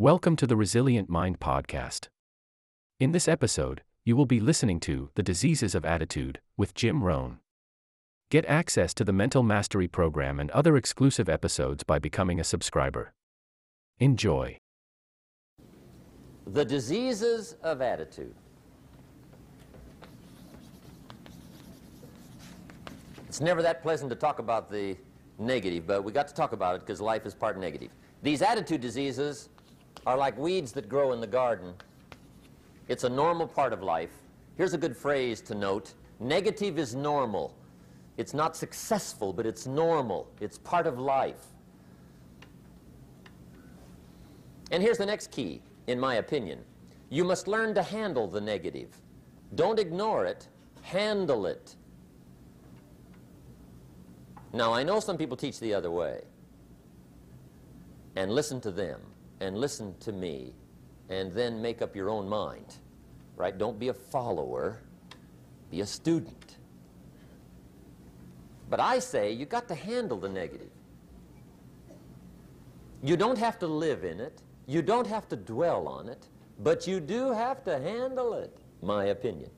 Welcome to the Resilient Mind Podcast. In this episode, you will be listening to The Diseases of Attitude with Jim Rohn. Get access to the Mental Mastery Program and other exclusive episodes by becoming a subscriber. Enjoy. The diseases of attitude. It's never that pleasant to talk about the negative, but we got to talk about it because life is part negative. These attitude diseases are like weeds that grow in the garden. It's a normal part of life. Here's a good phrase to note. Negative is normal. It's not successful, but it's normal. It's part of life. And here's the next key, in my opinion. You must learn to handle the negative. Don't ignore it, handle it. Now, I know some people teach the other way. And listen to them, and listen to me, and then make up your own mind. Right? Don't be a follower, be a student. But I say you got to handle the negative. You don't have to live in it. You don't have to dwell on it. But you do have to handle it, my opinion.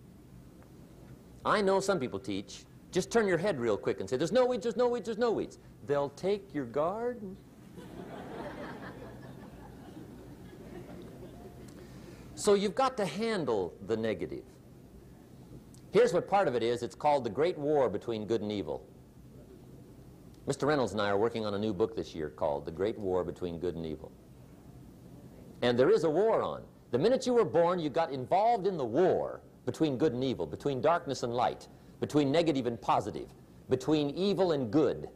I know some people teach just turn your head real quick and say, there's no weeds, there's no weeds, there's no weeds. They'll take your garden. So you've got to handle the negative. Here's what part of it is. It's called the Great War Between Good and Evil. Mr. Reynolds and I are working on a new book this year called The Great War Between Good and Evil. And there is a war on. The minute you were born, you got involved in the war between good and evil, between darkness and light between negative and positive, between evil and good,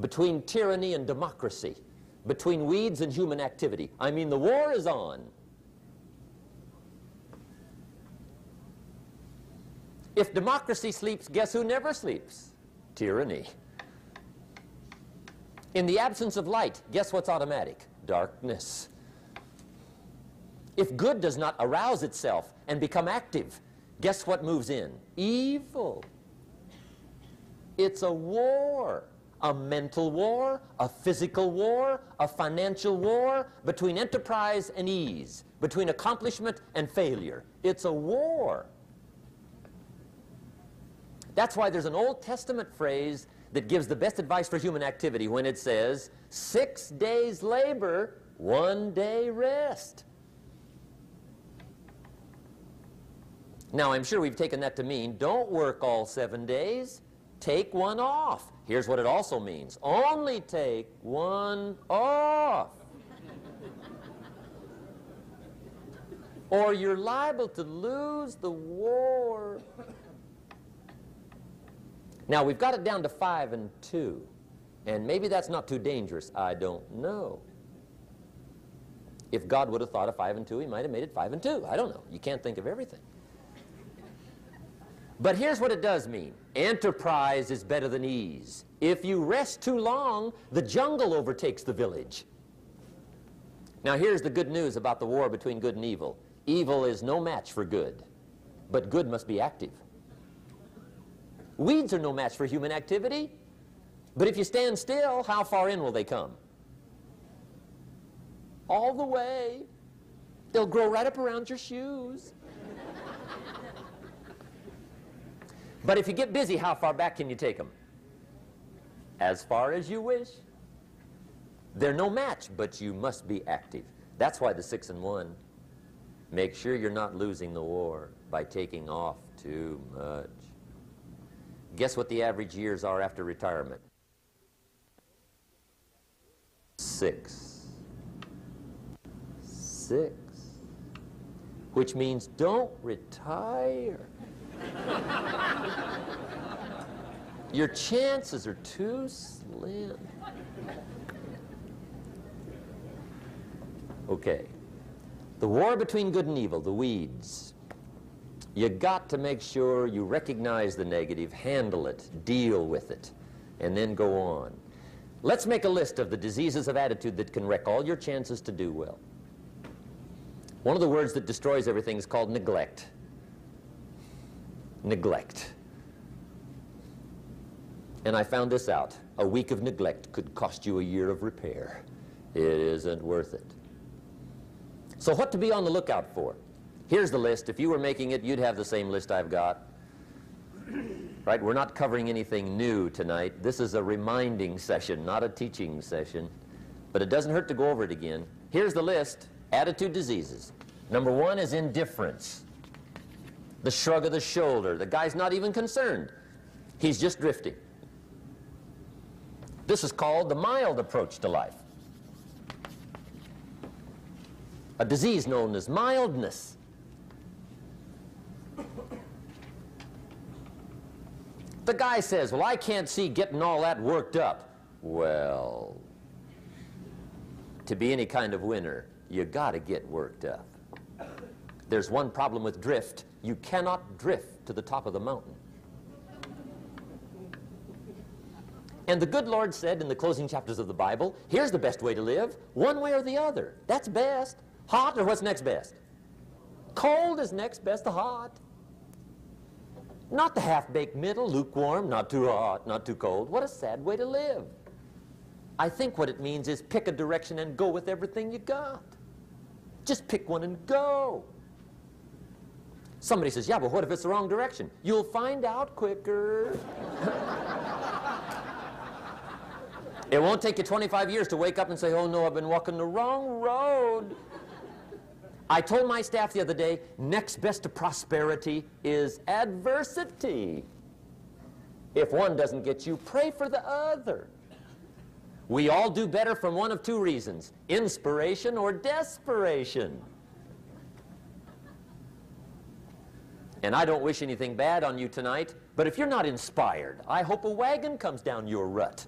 between tyranny and democracy, between weeds and human activity. I mean, the war is on. If democracy sleeps, guess who never sleeps? Tyranny. In the absence of light, guess what's automatic? Darkness. If good does not arouse itself and become active, Guess what moves in? Evil. It's a war. A mental war, a physical war, a financial war, between enterprise and ease, between accomplishment and failure. It's a war. That's why there's an Old Testament phrase that gives the best advice for human activity when it says, six days labor, one day rest. Now, I'm sure we've taken that to mean don't work all seven days, take one off. Here's what it also means only take one off. or you're liable to lose the war. Now, we've got it down to five and two. And maybe that's not too dangerous. I don't know. If God would have thought of five and two, he might have made it five and two. I don't know. You can't think of everything. But here's what it does mean. Enterprise is better than ease. If you rest too long, the jungle overtakes the village. Now here's the good news about the war between good and evil. Evil is no match for good, but good must be active. Weeds are no match for human activity, but if you stand still, how far in will they come? All the way. They'll grow right up around your shoes. But if you get busy, how far back can you take them? As far as you wish. They're no match, but you must be active. That's why the six and one. Make sure you're not losing the war by taking off too much. Guess what the average years are after retirement? Six. Six. Which means don't retire. Your chances are too slim. Okay. The war between good and evil, the weeds. You got to make sure you recognize the negative, handle it, deal with it, and then go on. Let's make a list of the diseases of attitude that can wreck all your chances to do well. One of the words that destroys everything is called neglect neglect. And I found this out. A week of neglect could cost you a year of repair. It isn't worth it. So what to be on the lookout for? Here's the list. If you were making it, you'd have the same list I've got. Right? We're not covering anything new tonight. This is a reminding session, not a teaching session. But it doesn't hurt to go over it again. Here's the list. Attitude diseases. Number one is indifference. The shrug of the shoulder. The guy's not even concerned. He's just drifting. This is called the mild approach to life. A disease known as mildness. The guy says, well, I can't see getting all that worked up. Well, to be any kind of winner, you got to get worked up. There's one problem with drift. You cannot drift to the top of the mountain. And the good Lord said in the closing chapters of the Bible, here's the best way to live, one way or the other. That's best. Hot or what's next best? Cold is next best to hot. Not the half-baked middle, lukewarm, not too hot, not too cold. What a sad way to live. I think what it means is pick a direction and go with everything you got. Just pick one and go. Somebody says, yeah, but what if it's the wrong direction? You'll find out quicker. it won't take you 25 years to wake up and say, oh no, I've been walking the wrong road. I told my staff the other day, next best to prosperity is adversity. If one doesn't get you, pray for the other. We all do better from one of two reasons, inspiration or desperation. And I don't wish anything bad on you tonight, but if you're not inspired, I hope a wagon comes down your rut.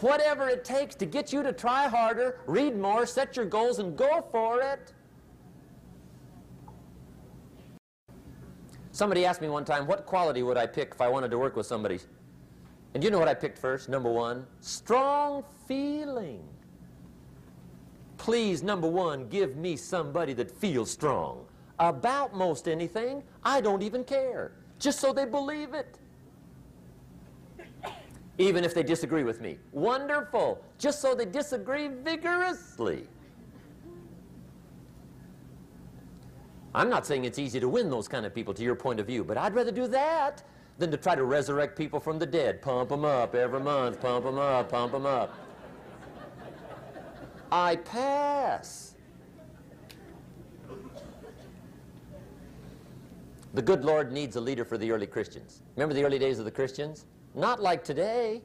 Whatever it takes to get you to try harder, read more, set your goals, and go for it. Somebody asked me one time, what quality would I pick if I wanted to work with somebody? And you know what I picked first? Number one, strong feeling. Please, number one, give me somebody that feels strong. About most anything, I don't even care. Just so they believe it even if they disagree with me. Wonderful. Just so they disagree vigorously. I'm not saying it's easy to win those kind of people to your point of view, but I'd rather do that than to try to resurrect people from the dead. Pump them up every month, pump them up, pump them up. I pass. The good Lord needs a leader for the early Christians. Remember the early days of the Christians? Not like today.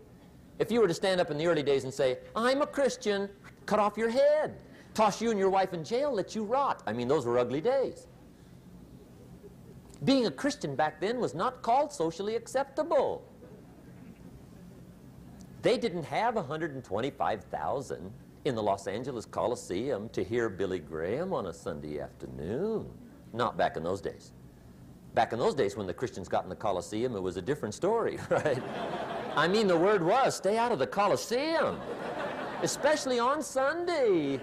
If you were to stand up in the early days and say, I'm a Christian, cut off your head, toss you and your wife in jail, let you rot. I mean, those were ugly days. Being a Christian back then was not called socially acceptable. They didn't have 125,000 in the Los Angeles Coliseum to hear Billy Graham on a Sunday afternoon. Not back in those days. Back in those days when the Christians got in the Colosseum, it was a different story, right? I mean, the word was, stay out of the Colosseum, especially on Sunday.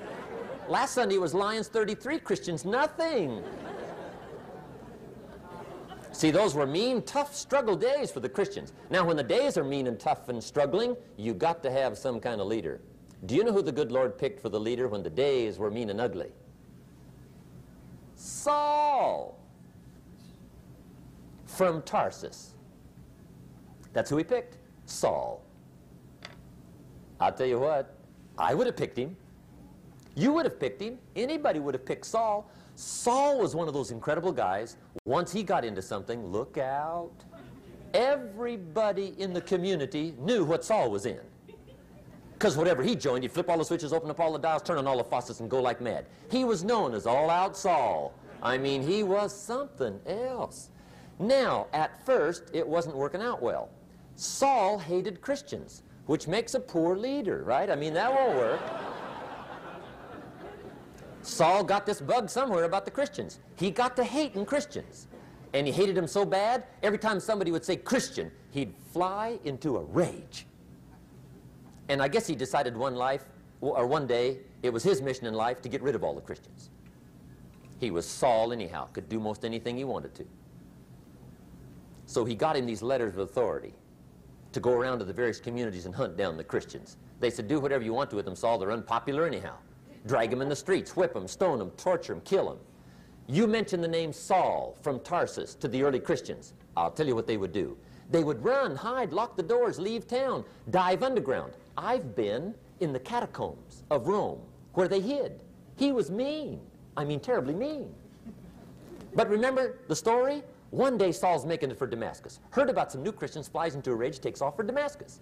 Last Sunday was Lions 33, Christians nothing. See, those were mean, tough struggle days for the Christians. Now, when the days are mean and tough and struggling, you got to have some kind of leader. Do you know who the good Lord picked for the leader when the days were mean and ugly? Saul from Tarsus. That's who he picked, Saul. I'll tell you what, I would have picked him. You would have picked him. Anybody would have picked Saul. Saul was one of those incredible guys. Once he got into something, look out. Everybody in the community knew what Saul was in. Because whatever he joined, he'd flip all the switches, open up all the dials, turn on all the faucets, and go like mad. He was known as All Out Saul. I mean, he was something else. Now, at first, it wasn't working out well. Saul hated Christians, which makes a poor leader, right? I mean, that won't work. Saul got this bug somewhere about the Christians. He got to hating Christians. And he hated them so bad, every time somebody would say Christian, he'd fly into a rage. And I guess he decided one life, or one day, it was his mission in life to get rid of all the Christians. He was Saul anyhow, could do most anything he wanted to. So he got him these letters of authority to go around to the various communities and hunt down the Christians. They said, do whatever you want to with them, Saul. They're unpopular anyhow. Drag them in the streets, whip them, stone them, torture them, kill them. You mention the name Saul from Tarsus to the early Christians. I'll tell you what they would do. They would run, hide, lock the doors, leave town, dive underground. I've been in the catacombs of Rome where they hid. He was mean. I mean, terribly mean. But remember the story? One day Saul's making it for Damascus. Heard about some new Christians, flies into a rage, takes off for Damascus.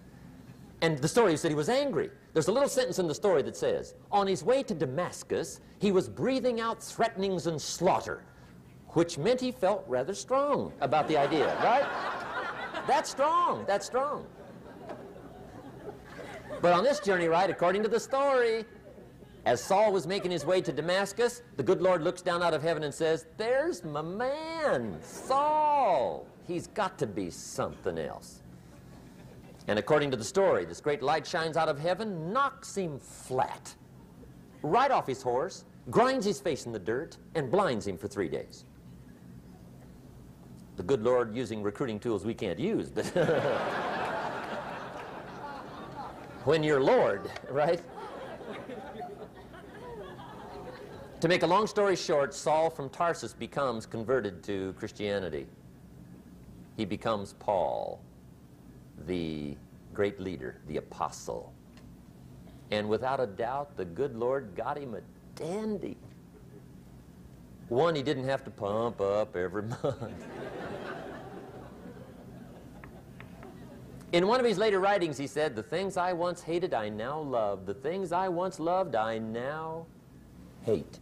And the story said he was angry. There's a little sentence in the story that says, on his way to Damascus, he was breathing out threatenings and slaughter, which meant he felt rather strong about the idea, right? That's strong, that's strong. But on this journey, right, according to the story, as Saul was making his way to Damascus, the good Lord looks down out of heaven and says, There's my man, Saul. He's got to be something else. And according to the story, this great light shines out of heaven, knocks him flat, right off his horse, grinds his face in the dirt, and blinds him for three days. The good Lord using recruiting tools we can't use, but when you're Lord, right? To make a long story short, Saul from Tarsus becomes converted to Christianity. He becomes Paul the great leader, the apostle. And without a doubt, the good Lord got him a dandy. One he didn't have to pump up every month. In one of his later writings, he said, The things I once hated, I now love. The things I once loved, I now hate.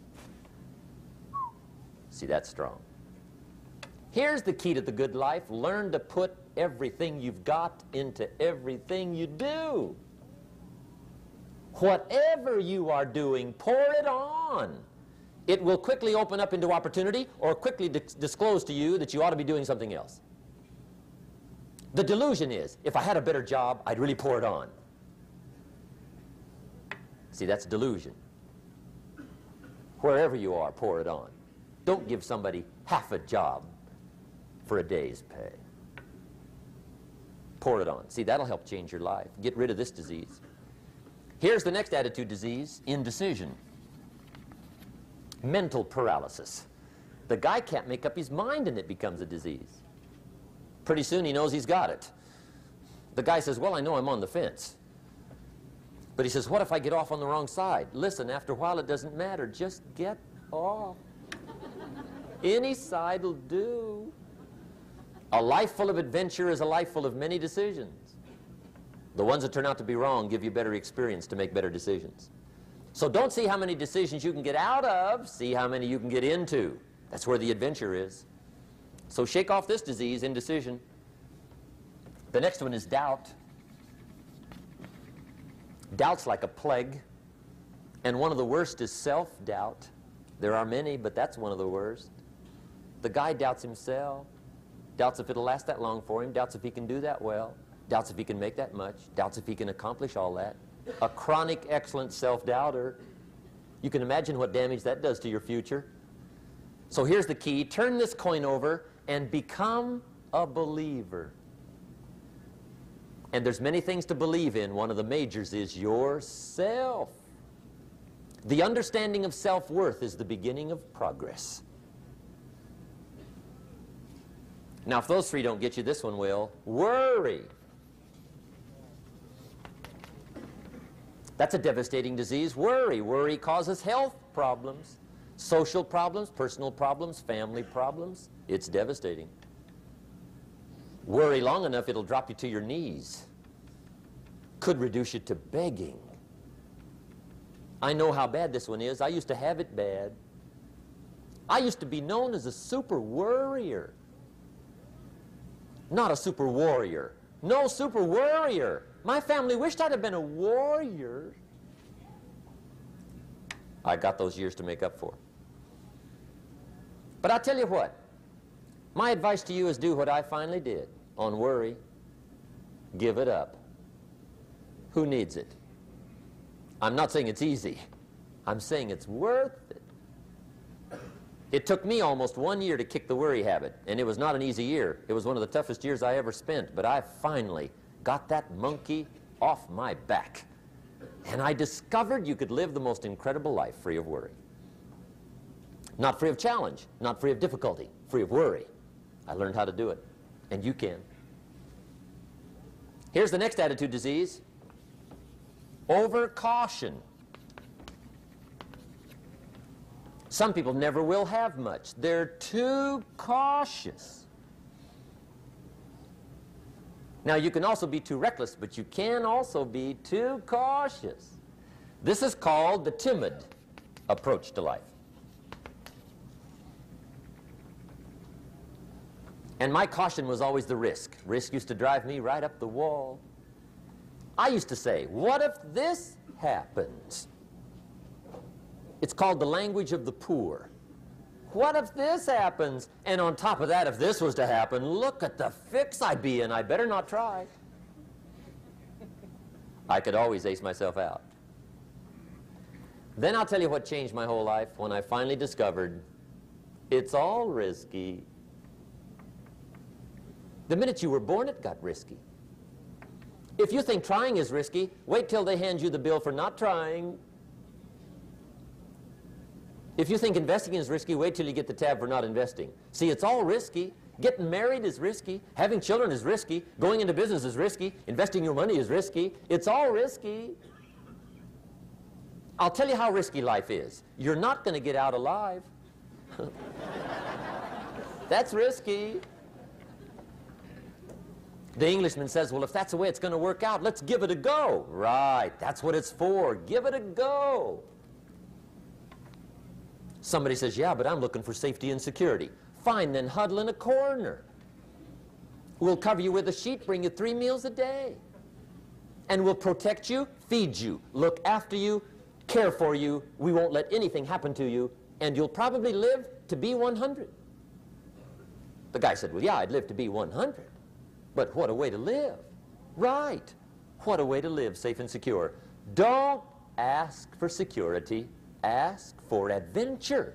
See, that's strong. Here's the key to the good life learn to put everything you've got into everything you do. Whatever you are doing, pour it on. It will quickly open up into opportunity or quickly disclose to you that you ought to be doing something else. The delusion is, if I had a better job, I'd really pour it on. See, that's delusion. Wherever you are, pour it on. Don't give somebody half a job for a day's pay pour it on. See, that'll help change your life. Get rid of this disease. Here's the next attitude disease, indecision. Mental paralysis. The guy can't make up his mind and it becomes a disease. Pretty soon he knows he's got it. The guy says, well, I know I'm on the fence. But he says, what if I get off on the wrong side? Listen, after a while it doesn't matter. Just get off. Any side will do. A life full of adventure is a life full of many decisions. The ones that turn out to be wrong give you better experience to make better decisions. So don't see how many decisions you can get out of, see how many you can get into. That's where the adventure is. So shake off this disease, indecision. The next one is doubt. Doubt's like a plague. And one of the worst is self-doubt. There are many, but that's one of the worst. The guy doubts himself. Doubts if it'll last that long for him. Doubts if he can do that well. Doubts if he can make that much. Doubts if he can accomplish all that. A chronic, excellent self-doubter. You can imagine what damage that does to your future. So here's the key. Turn this coin over and become a believer. And there's many things to believe in. One of the majors is yourself. The understanding of self-worth is the beginning of progress. Now, if those three don't get you, this one will. Worry. That's a devastating disease. Worry. Worry causes health problems, social problems, personal problems, family problems. It's devastating. Worry long enough, it'll drop you to your knees. Could reduce you to begging. I know how bad this one is. I used to have it bad. I used to be known as a super worrier. Not a super warrior. No super warrior. My family wished I'd have been a warrior. I got those years to make up for. But I'll tell you what. My advice to you is do what I finally did on worry. Give it up. Who needs it? I'm not saying it's easy. I'm saying it's worth it. Took me almost one year to kick the worry habit, and it was not an easy year. It was one of the toughest years I ever spent, but I finally got that monkey off my back. And I discovered you could live the most incredible life free of worry. Not free of challenge, not free of difficulty, free of worry. I learned how to do it, and you can. Here's the next attitude disease over caution. Some people never will have much. They're too cautious. Now, you can also be too reckless, but you can also be too cautious. This is called the timid approach to life. And my caution was always the risk. Risk used to drive me right up the wall. I used to say, what if this happens? It's called the language of the poor. What if this happens? And on top of that, if this was to happen, look at the fix I'd be in. I better not try. I could always ace myself out. Then I'll tell you what changed my whole life when I finally discovered it's all risky. The minute you were born, it got risky. If you think trying is risky, wait till they hand you the bill for not trying. If you think investing is risky, wait till you get the tab for not investing. See, it's all risky. Getting married is risky. Having children is risky. Going into business is risky. Investing your money is risky. It's all risky. I'll tell you how risky life is. You're not going to get out alive. That's risky. The Englishman says, well, if that's the way it's going to work out, let's give it a go. Right, that's what it's for. Give it a go. Somebody says, yeah, but I'm looking for safety and security. Fine, then huddle in a corner. We'll cover you with a sheet, bring you three meals a day. And we'll protect you, feed you, look after you, care for you. We won't let anything happen to you, and you'll probably live to be 100. The guy said, well, yeah, I'd live to be 100. But what a way to live. Right. What a way to live safe and secure. Don't ask for security. Ask for adventure.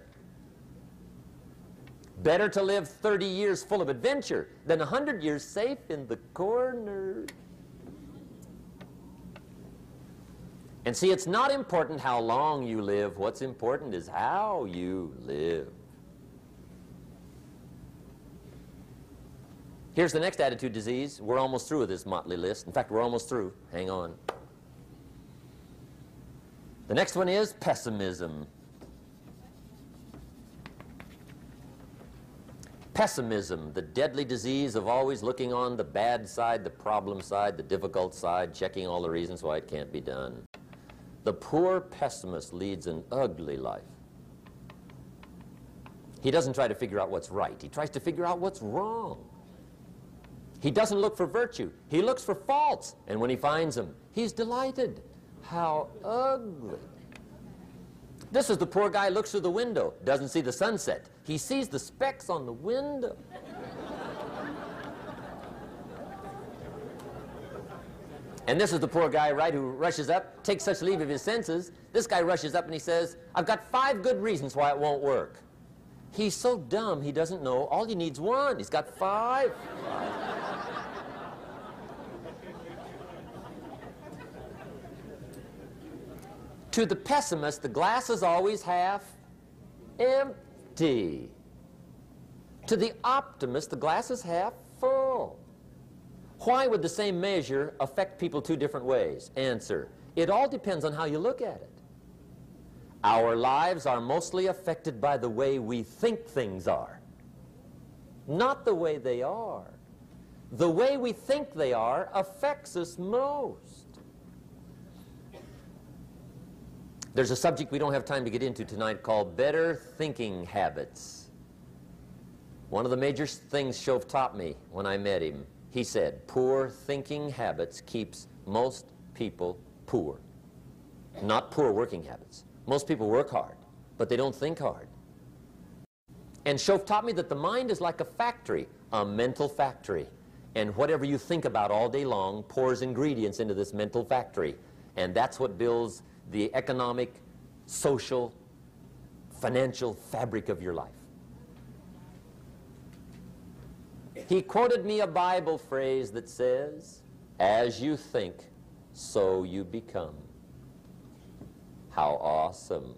Better to live 30 years full of adventure than 100 years safe in the corner. And see, it's not important how long you live. What's important is how you live. Here's the next attitude disease. We're almost through with this motley list. In fact, we're almost through. Hang on. The next one is pessimism. Pessimism, the deadly disease of always looking on the bad side, the problem side, the difficult side, checking all the reasons why it can't be done. The poor pessimist leads an ugly life. He doesn't try to figure out what's right. He tries to figure out what's wrong. He doesn't look for virtue. He looks for faults. And when he finds them, he's delighted. How ugly. This is the poor guy looks through the window, doesn't see the sunset. He sees the specks on the window. And this is the poor guy, right, who rushes up, takes such leave of his senses. This guy rushes up and he says, I've got five good reasons why it won't work. He's so dumb he doesn't know all he needs one. He's got five. To the pessimist, the glass is always half empty. To the optimist, the glass is half full. Why would the same measure affect people two different ways? Answer, it all depends on how you look at it. Our lives are mostly affected by the way we think things are, not the way they are. The way we think they are affects us most. There's a subject we don't have time to get into tonight called better thinking habits. One of the major things Shoaff taught me when I met him, he said, poor thinking habits keeps most people poor. Not poor working habits. Most people work hard, but they don't think hard. And Shoaff taught me that the mind is like a factory, a mental factory. And whatever you think about all day long pours ingredients into this mental factory. And that's what builds the economic, social, financial fabric of your life. He quoted me a Bible phrase that says, as you think, so you become. How awesome.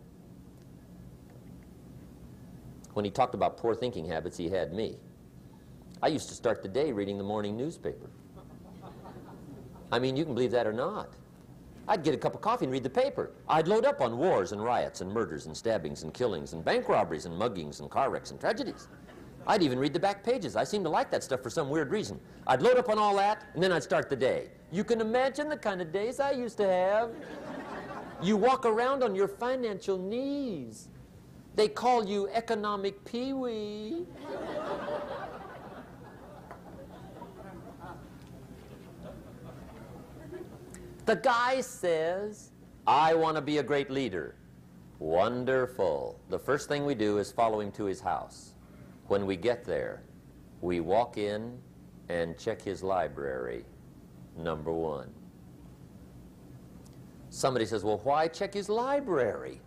When he talked about poor thinking habits, he had me. I used to start the day reading the morning newspaper. I mean, you can believe that or not. I'd get a cup of coffee and read the paper. I'd load up on wars and riots and murders and stabbings and killings and bank robberies and muggings and car wrecks and tragedies. I'd even read the back pages. I seem to like that stuff for some weird reason. I'd load up on all that, and then I'd start the day. You can imagine the kind of days I used to have. You walk around on your financial knees. They call you economic peewee. The guy says, I want to be a great leader. Wonderful. The first thing we do is follow him to his house. When we get there, we walk in and check his library, number one. Somebody says, well, why check his library?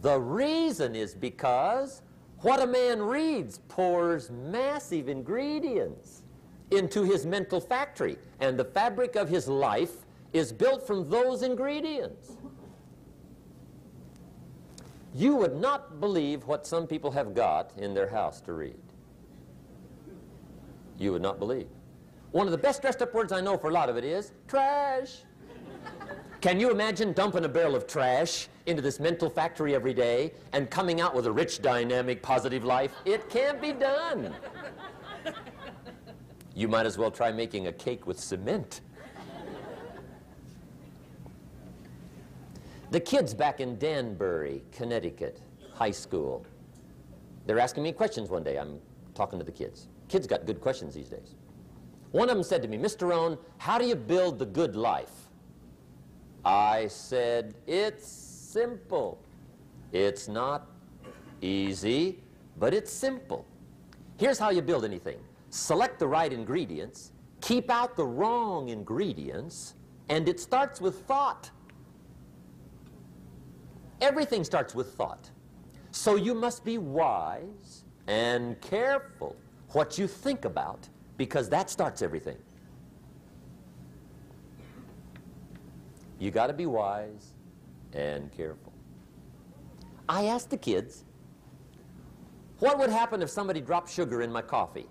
The reason is because what a man reads pours massive ingredients into his mental factory, and the fabric of his life is built from those ingredients. You would not believe what some people have got in their house to read. You would not believe. One of the best dressed up words I know for a lot of it is trash. Can you imagine dumping a barrel of trash into this mental factory every day and coming out with a rich, dynamic, positive life? It can't be done. You might as well try making a cake with cement. The kids back in Danbury, Connecticut, high school, they're asking me questions one day. I'm talking to the kids. Kids got good questions these days. One of them said to me, Mr. Rohn, how do you build the good life? I said, it's simple. It's not easy, but it's simple. Here's how you build anything. Select the right ingredients, keep out the wrong ingredients, and it starts with thought. Everything starts with thought. So you must be wise and careful what you think about because that starts everything. You got to be wise and careful. I asked the kids, what would happen if somebody dropped sugar in my coffee?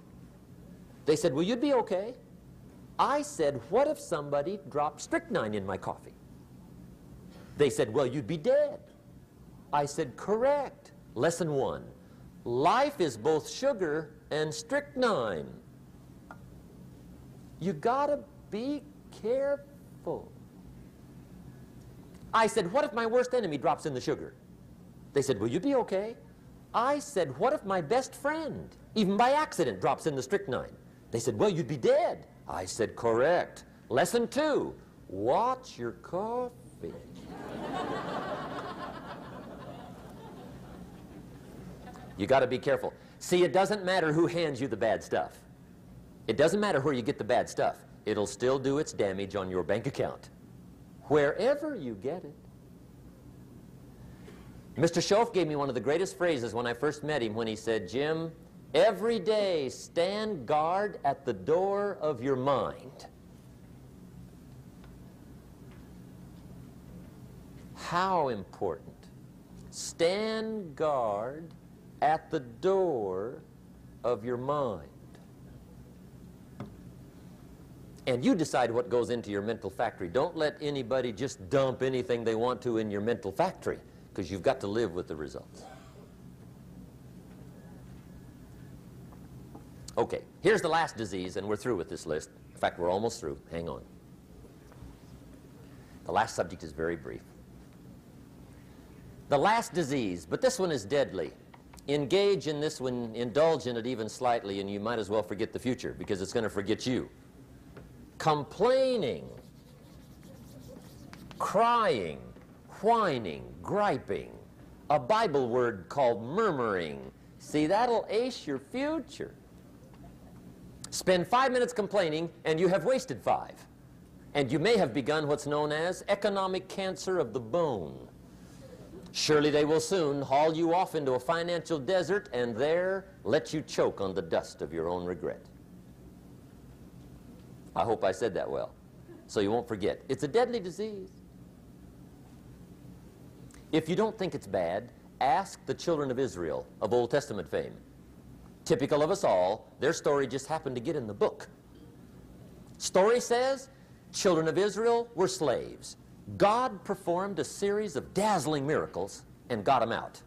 They said, well, you'd be okay. I said, what if somebody dropped strychnine in my coffee? They said, well, you'd be dead. I said, correct. Lesson one, life is both sugar and strychnine. You gotta be careful. I said, what if my worst enemy drops in the sugar? They said, will you be okay? I said, what if my best friend, even by accident, drops in the strychnine? They said, well, you'd be dead. I said, correct. Lesson two, watch your coffee. You got to be careful. See, it doesn't matter who hands you the bad stuff. It doesn't matter where you get the bad stuff. It'll still do its damage on your bank account wherever you get it. Mr. Shoaff gave me one of the greatest phrases when I first met him when he said, Jim, every day stand guard at the door of your mind. How important. Stand guard at the door of your mind. And you decide what goes into your mental factory. Don't let anybody just dump anything they want to in your mental factory because you've got to live with the results. Okay, here's the last disease, and we're through with this list. In fact, we're almost through. Hang on. The last subject is very brief. The last disease, but this one is deadly. Engage in this one, indulge in it even slightly, and you might as well forget the future because it's going to forget you complaining, crying, whining, griping, a Bible word called murmuring. See, that'll ace your future. Spend five minutes complaining, and you have wasted five. And you may have begun what's known as economic cancer of the bone. Surely they will soon haul you off into a financial desert and there let you choke on the dust of your own regret. I hope I said that well, so you won't forget. It's a deadly disease. If you don't think it's bad, ask the children of Israel of Old Testament fame. Typical of us all, their story just happened to get in the book. Story says children of Israel were slaves. God performed a series of dazzling miracles and got them out.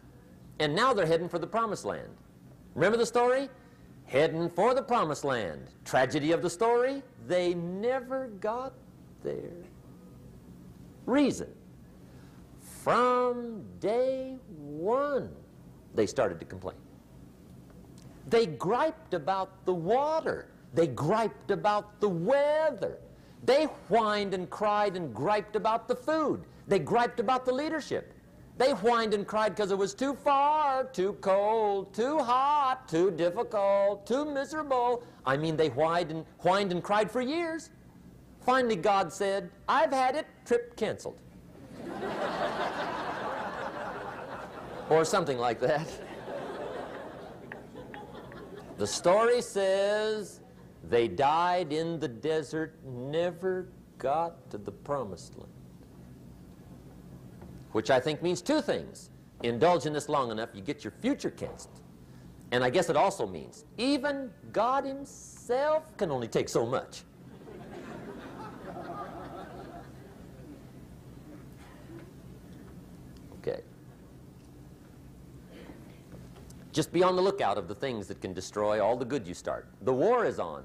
And now they're heading for the promised land. Remember the story? Heading for the promised land. Tragedy of the story, they never got there. Reason. From day one, they started to complain. They griped about the water. They griped about the weather. They whined and cried and griped about the food. They griped about the leadership. They whined and cried because it was too far, too cold, too hot, too difficult, too miserable. I mean, they whined and, whined and cried for years. Finally, God said, I've had it, trip canceled. or something like that. The story says they died in the desert, never got to the promised land. Which I think means two things. Indulge in this long enough, you get your future canceled. And I guess it also means even God himself can only take so much. Okay. Just be on the lookout of the things that can destroy all the good you start. The war is on.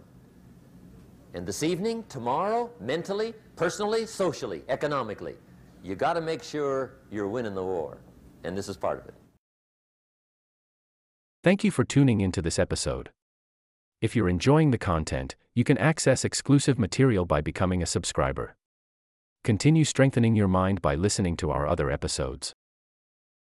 And this evening, tomorrow, mentally, personally, socially, economically, you got to make sure you're winning the war. And this is part of it. Thank you for tuning into this episode. If you're enjoying the content, you can access exclusive material by becoming a subscriber. Continue strengthening your mind by listening to our other episodes.